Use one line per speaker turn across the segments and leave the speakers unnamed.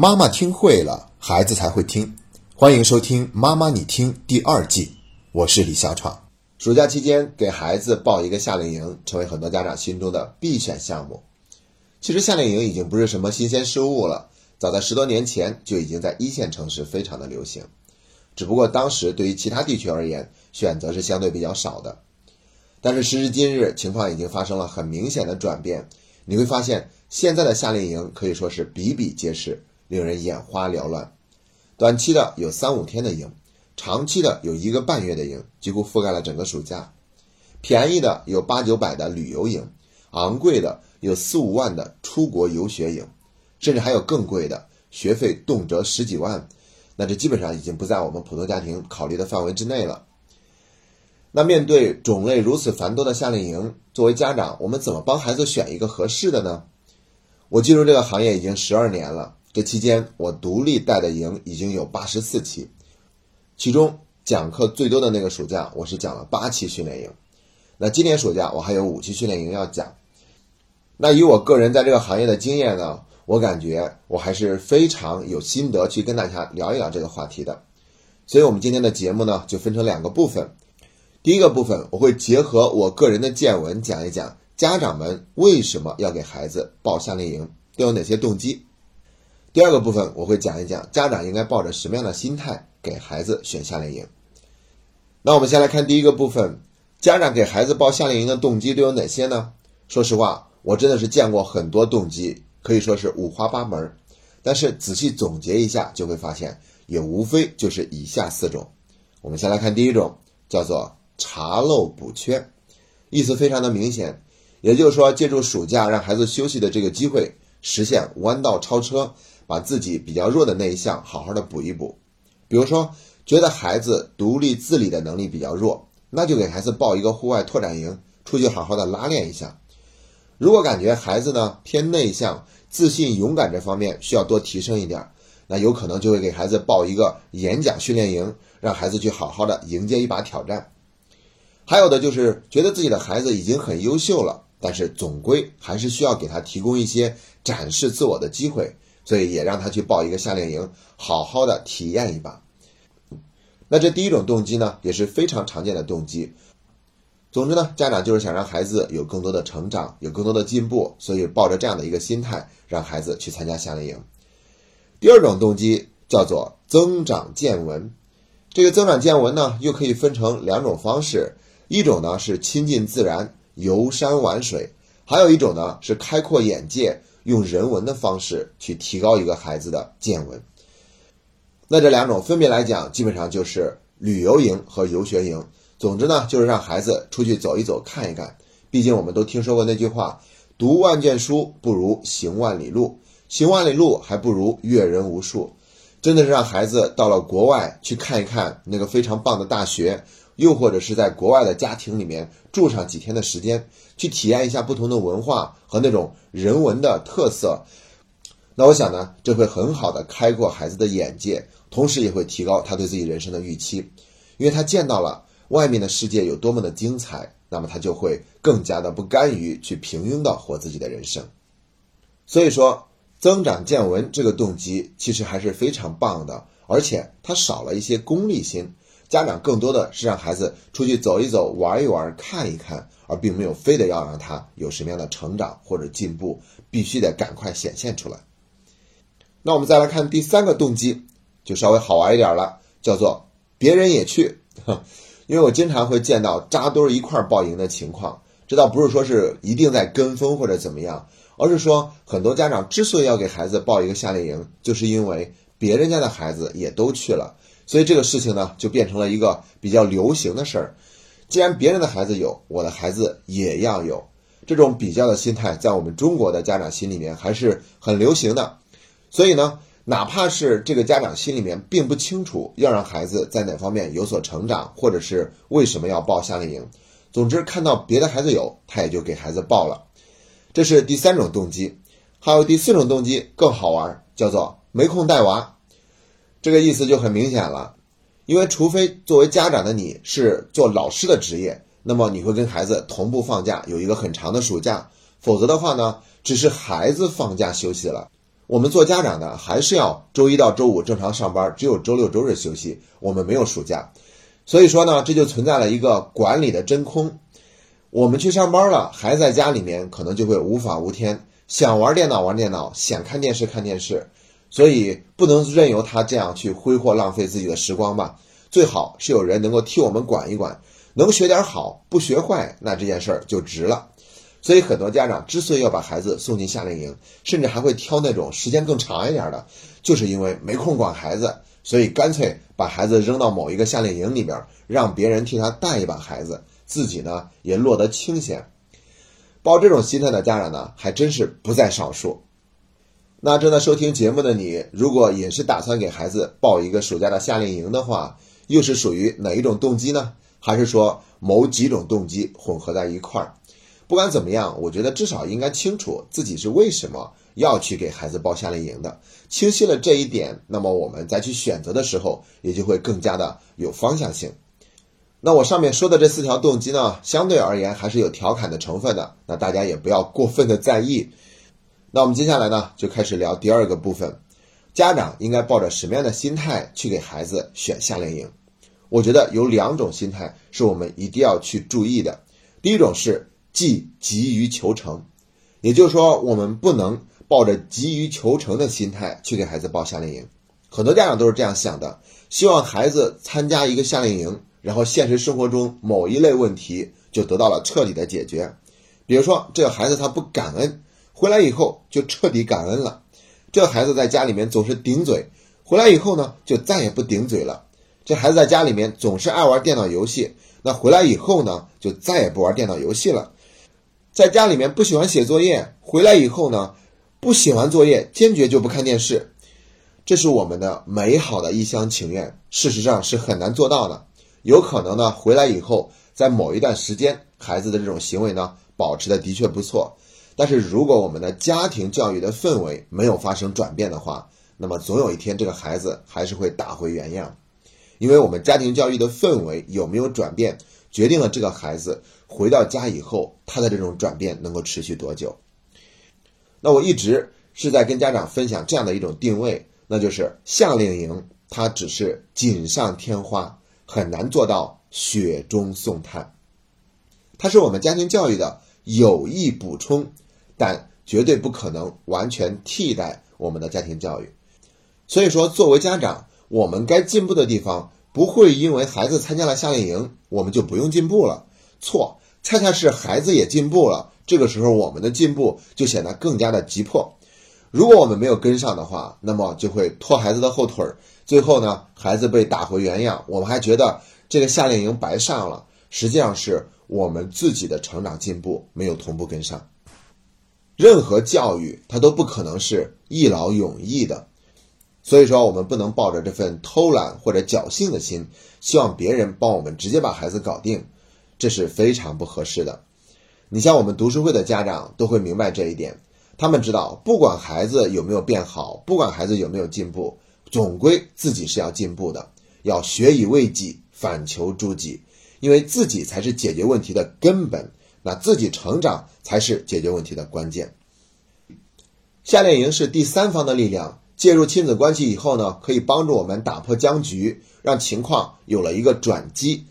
妈妈听会了，孩子才会听。欢迎收听《妈妈你听》第二季，我是李小闯。暑假期间给孩子报一个夏令营，成为很多家长心中的必选项目。其实夏令营已经不是什么新鲜事物了，早在十多年前就已经在一线城市非常的流行。只不过当时对于其他地区而言，选择是相对比较少的。但是时至今日，情况已经发生了很明显的转变。你会发现，现在的夏令营可以说是比比皆是。令人眼花缭乱，短期的有三五天的营，长期的有一个半月的营，几乎覆盖了整个暑假。便宜的有八九百的旅游营，昂贵的有四五万的出国游学营，甚至还有更贵的，学费动辄十几万，那这基本上已经不在我们普通家庭考虑的范围之内了。那面对种类如此繁多的夏令营，作为家长，我们怎么帮孩子选一个合适的呢？我进入这个行业已经十二年了。这期间，我独立带的营已经有八十四期，其中讲课最多的那个暑假，我是讲了八期训练营。那今年暑假我还有五期训练营要讲。那以我个人在这个行业的经验呢，我感觉我还是非常有心得去跟大家聊一聊这个话题的。所以，我们今天的节目呢，就分成两个部分。第一个部分，我会结合我个人的见闻，讲一讲家长们为什么要给孩子报夏令营，都有哪些动机。第二个部分我会讲一讲家长应该抱着什么样的心态给孩子选夏令营。那我们先来看第一个部分，家长给孩子报夏令营的动机都有哪些呢？说实话，我真的是见过很多动机，可以说是五花八门。但是仔细总结一下，就会发现也无非就是以下四种。我们先来看第一种，叫做查漏补缺，意思非常的明显，也就是说借助暑假让孩子休息的这个机会，实现弯道超车。把自己比较弱的那一项好好的补一补，比如说觉得孩子独立自理的能力比较弱，那就给孩子报一个户外拓展营，出去好好的拉练一下。如果感觉孩子呢偏内向、自信、勇敢这方面需要多提升一点，那有可能就会给孩子报一个演讲训练营，让孩子去好好的迎接一把挑战。还有的就是觉得自己的孩子已经很优秀了，但是总归还是需要给他提供一些展示自我的机会。所以也让他去报一个夏令营，好好的体验一把。那这第一种动机呢，也是非常常见的动机。总之呢，家长就是想让孩子有更多的成长，有更多的进步，所以抱着这样的一个心态，让孩子去参加夏令营。第二种动机叫做增长见闻。这个增长见闻呢，又可以分成两种方式，一种呢是亲近自然，游山玩水；还有一种呢是开阔眼界。用人文的方式去提高一个孩子的见闻，那这两种分别来讲，基本上就是旅游营和游学营。总之呢，就是让孩子出去走一走、看一看。毕竟我们都听说过那句话：“读万卷书不如行万里路，行万里路还不如阅人无数。”真的是让孩子到了国外去看一看那个非常棒的大学。又或者是在国外的家庭里面住上几天的时间，去体验一下不同的文化和那种人文的特色，那我想呢，这会很好的开阔孩子的眼界，同时也会提高他对自己人生的预期，因为他见到了外面的世界有多么的精彩，那么他就会更加的不甘于去平庸的活自己的人生。所以说，增长见闻这个动机其实还是非常棒的，而且它少了一些功利心。家长更多的是让孩子出去走一走、玩一玩、看一看，而并没有非得要让他有什么样的成长或者进步，必须得赶快显现出来。那我们再来看第三个动机，就稍微好玩一点了，叫做别人也去。因为我经常会见到扎堆一块报营的情况，这倒不是说是一定在跟风或者怎么样，而是说很多家长之所以要给孩子报一个夏令营，就是因为别人家的孩子也都去了。所以这个事情呢，就变成了一个比较流行的事儿。既然别人的孩子有，我的孩子也要有。这种比较的心态，在我们中国的家长心里面还是很流行的。所以呢，哪怕是这个家长心里面并不清楚要让孩子在哪方面有所成长，或者是为什么要报夏令营，总之看到别的孩子有，他也就给孩子报了。这是第三种动机。还有第四种动机更好玩，叫做没空带娃。这个意思就很明显了，因为除非作为家长的你是做老师的职业，那么你会跟孩子同步放假，有一个很长的暑假；否则的话呢，只是孩子放假休息了，我们做家长的还是要周一到周五正常上班，只有周六周日休息，我们没有暑假。所以说呢，这就存在了一个管理的真空。我们去上班了，孩子在家里面可能就会无法无天，想玩电脑玩电脑，想看电视看电视。所以不能任由他这样去挥霍浪费自己的时光吧。最好是有人能够替我们管一管，能学点好，不学坏，那这件事儿就值了。所以很多家长之所以要把孩子送进夏令营，甚至还会挑那种时间更长一点的，就是因为没空管孩子，所以干脆把孩子扔到某一个夏令营里边，让别人替他带一把孩子，自己呢也落得清闲。抱这种心态的家长呢，还真是不在少数。那正在收听节目的你，如果也是打算给孩子报一个暑假的夏令营的话，又是属于哪一种动机呢？还是说某几种动机混合在一块儿？不管怎么样，我觉得至少应该清楚自己是为什么要去给孩子报夏令营的。清晰了这一点，那么我们再去选择的时候，也就会更加的有方向性。那我上面说的这四条动机呢，相对而言还是有调侃的成分的，那大家也不要过分的在意。那我们接下来呢，就开始聊第二个部分，家长应该抱着什么样的心态去给孩子选夏令营？我觉得有两种心态是我们一定要去注意的。第一种是既急于求成，也就是说，我们不能抱着急于求成的心态去给孩子报夏令营。很多家长都是这样想的，希望孩子参加一个夏令营，然后现实生活中某一类问题就得到了彻底的解决。比如说，这个孩子他不感恩。回来以后就彻底感恩了，这孩子在家里面总是顶嘴，回来以后呢就再也不顶嘴了。这孩子在家里面总是爱玩电脑游戏，那回来以后呢就再也不玩电脑游戏了。在家里面不喜欢写作业，回来以后呢不写完作业坚决就不看电视。这是我们的美好的一厢情愿，事实上是很难做到的。有可能呢回来以后，在某一段时间，孩子的这种行为呢保持的的确不错。但是如果我们的家庭教育的氛围没有发生转变的话，那么总有一天这个孩子还是会打回原样，因为我们家庭教育的氛围有没有转变，决定了这个孩子回到家以后他的这种转变能够持续多久。那我一直是在跟家长分享这样的一种定位，那就是夏令营它只是锦上添花，很难做到雪中送炭，它是我们家庭教育的有益补充。但绝对不可能完全替代我们的家庭教育，所以说，作为家长，我们该进步的地方不会因为孩子参加了夏令营，我们就不用进步了。错，恰恰是孩子也进步了，这个时候我们的进步就显得更加的急迫。如果我们没有跟上的话，那么就会拖孩子的后腿儿，最后呢，孩子被打回原样，我们还觉得这个夏令营白上了，实际上是我们自己的成长进步没有同步跟上。任何教育，它都不可能是一劳永逸的，所以说我们不能抱着这份偷懒或者侥幸的心，希望别人帮我们直接把孩子搞定，这是非常不合适的。你像我们读书会的家长都会明白这一点，他们知道，不管孩子有没有变好，不管孩子有没有进步，总归自己是要进步的，要学以为己，反求诸己，因为自己才是解决问题的根本。那自己成长才是解决问题的关键。夏令营是第三方的力量介入亲子关系以后呢，可以帮助我们打破僵局，让情况有了一个转机。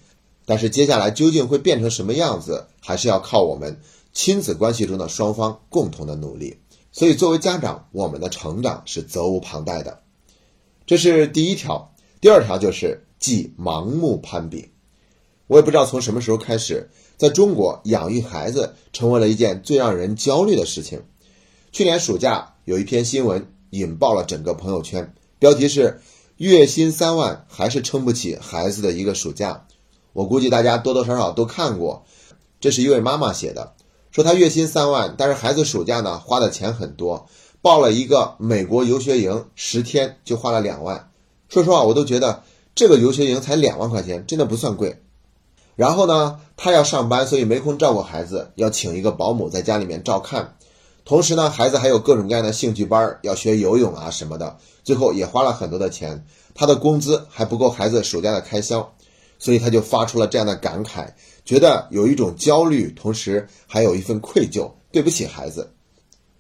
但是接下来究竟会变成什么样子，还是要靠我们亲子关系中的双方共同的努力。所以作为家长，我们的成长是责无旁贷的。这是第一条，第二条就是忌盲目攀比。我也不知道从什么时候开始。在中国，养育孩子成为了一件最让人焦虑的事情。去年暑假有一篇新闻引爆了整个朋友圈，标题是“月薪三万还是撑不起孩子的一个暑假”。我估计大家多多少少都看过。这是一位妈妈写的，说她月薪三万，但是孩子暑假呢花的钱很多，报了一个美国游学营，十天就花了两万。说实话，我都觉得这个游学营才两万块钱，真的不算贵。然后呢，他要上班，所以没空照顾孩子，要请一个保姆在家里面照看。同时呢，孩子还有各种各样的兴趣班，要学游泳啊什么的，最后也花了很多的钱。他的工资还不够孩子暑假的开销，所以他就发出了这样的感慨，觉得有一种焦虑，同时还有一份愧疚，对不起孩子。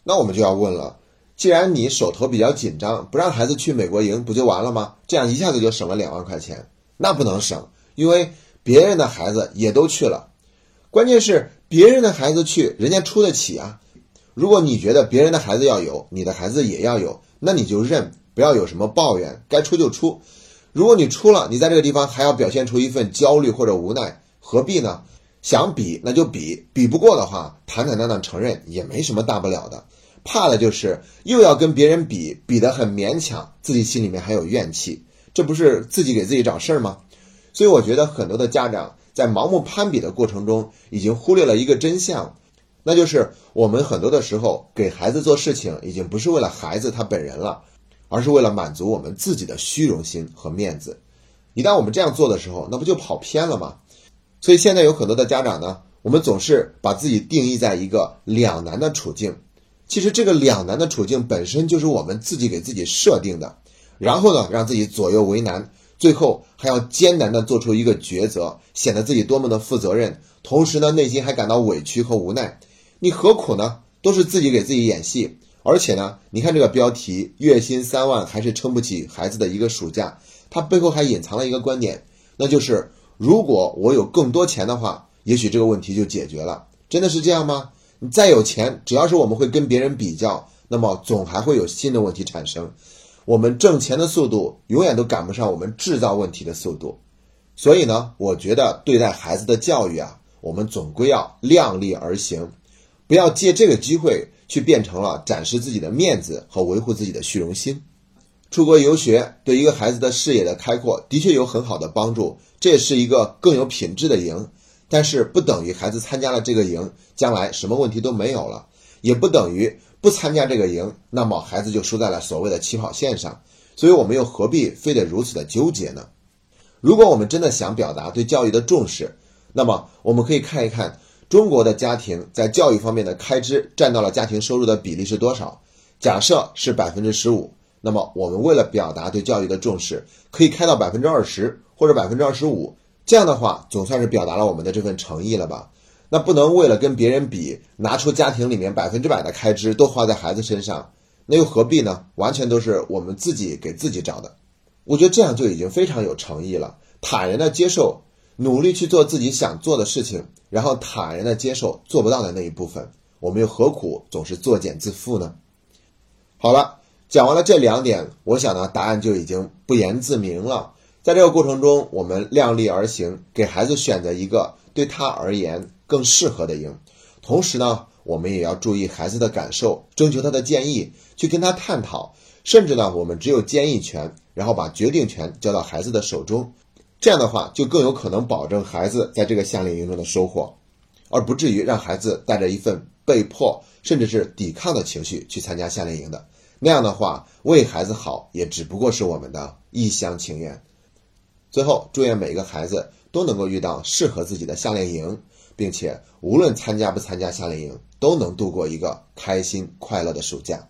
那我们就要问了，既然你手头比较紧张，不让孩子去美国营不就完了吗？这样一下子就省了两万块钱，那不能省，因为别人的孩子也都去了，关键是别人的孩子去，人家出得起啊。如果你觉得别人的孩子要有，你的孩子也要有，那你就认，不要有什么抱怨，该出就出。如果你出了，你在这个地方还要表现出一份焦虑或者无奈，何必呢？想比那就比，比不过的话，坦坦荡荡承认也没什么大不了的。怕的就是又要跟别人比，比得很勉强，自己心里面还有怨气，这不是自己给自己找事儿吗？所以我觉得很多的家长在盲目攀比的过程中，已经忽略了一个真相。那就是我们很多的时候给孩子做事情，已经不是为了孩子他本人了，而是为了满足我们自己的虚荣心和面子。一旦我们这样做的时候，那不就跑偏了吗？所以现在有很多的家长呢，我们总是把自己定义在一个两难的处境。其实这个两难的处境本身就是我们自己给自己设定的，然后呢，让自己左右为难，最后还要艰难的做出一个抉择，显得自己多么的负责任，同时呢，内心还感到委屈和无奈。你何苦呢？都是自己给自己演戏，而且呢，你看这个标题，月薪三万还是撑不起孩子的一个暑假，它背后还隐藏了一个观点，那就是如果我有更多钱的话，也许这个问题就解决了。真的是这样吗？你再有钱，只要是我们会跟别人比较，那么总还会有新的问题产生。我们挣钱的速度永远都赶不上我们制造问题的速度。所以呢，我觉得对待孩子的教育啊，我们总归要量力而行。不要借这个机会去变成了展示自己的面子和维护自己的虚荣心。出国游学对一个孩子的视野的开阔的确有很好的帮助，这也是一个更有品质的营。但是不等于孩子参加了这个营，将来什么问题都没有了；也不等于不参加这个营，那么孩子就输在了所谓的起跑线上。所以我们又何必非得如此的纠结呢？如果我们真的想表达对教育的重视，那么我们可以看一看。中国的家庭在教育方面的开支占到了家庭收入的比例是多少？假设是百分之十五，那么我们为了表达对教育的重视，可以开到百分之二十或者百分之二十五。这样的话，总算是表达了我们的这份诚意了吧？那不能为了跟别人比，拿出家庭里面百分之百的开支都花在孩子身上，那又何必呢？完全都是我们自己给自己找的。我觉得这样就已经非常有诚意了，坦然的接受。努力去做自己想做的事情，然后坦然的接受做不到的那一部分，我们又何苦总是作茧自缚呢？好了，讲完了这两点，我想呢，答案就已经不言自明了。在这个过程中，我们量力而行，给孩子选择一个对他而言更适合的营，同时呢，我们也要注意孩子的感受，征求他的建议，去跟他探讨，甚至呢，我们只有建议权，然后把决定权交到孩子的手中。这样的话，就更有可能保证孩子在这个夏令营中的收获，而不至于让孩子带着一份被迫甚至是抵抗的情绪去参加夏令营的。那样的话，为孩子好也只不过是我们的一厢情愿。最后，祝愿每个孩子都能够遇到适合自己的夏令营，并且无论参加不参加夏令营，都能度过一个开心快乐的暑假。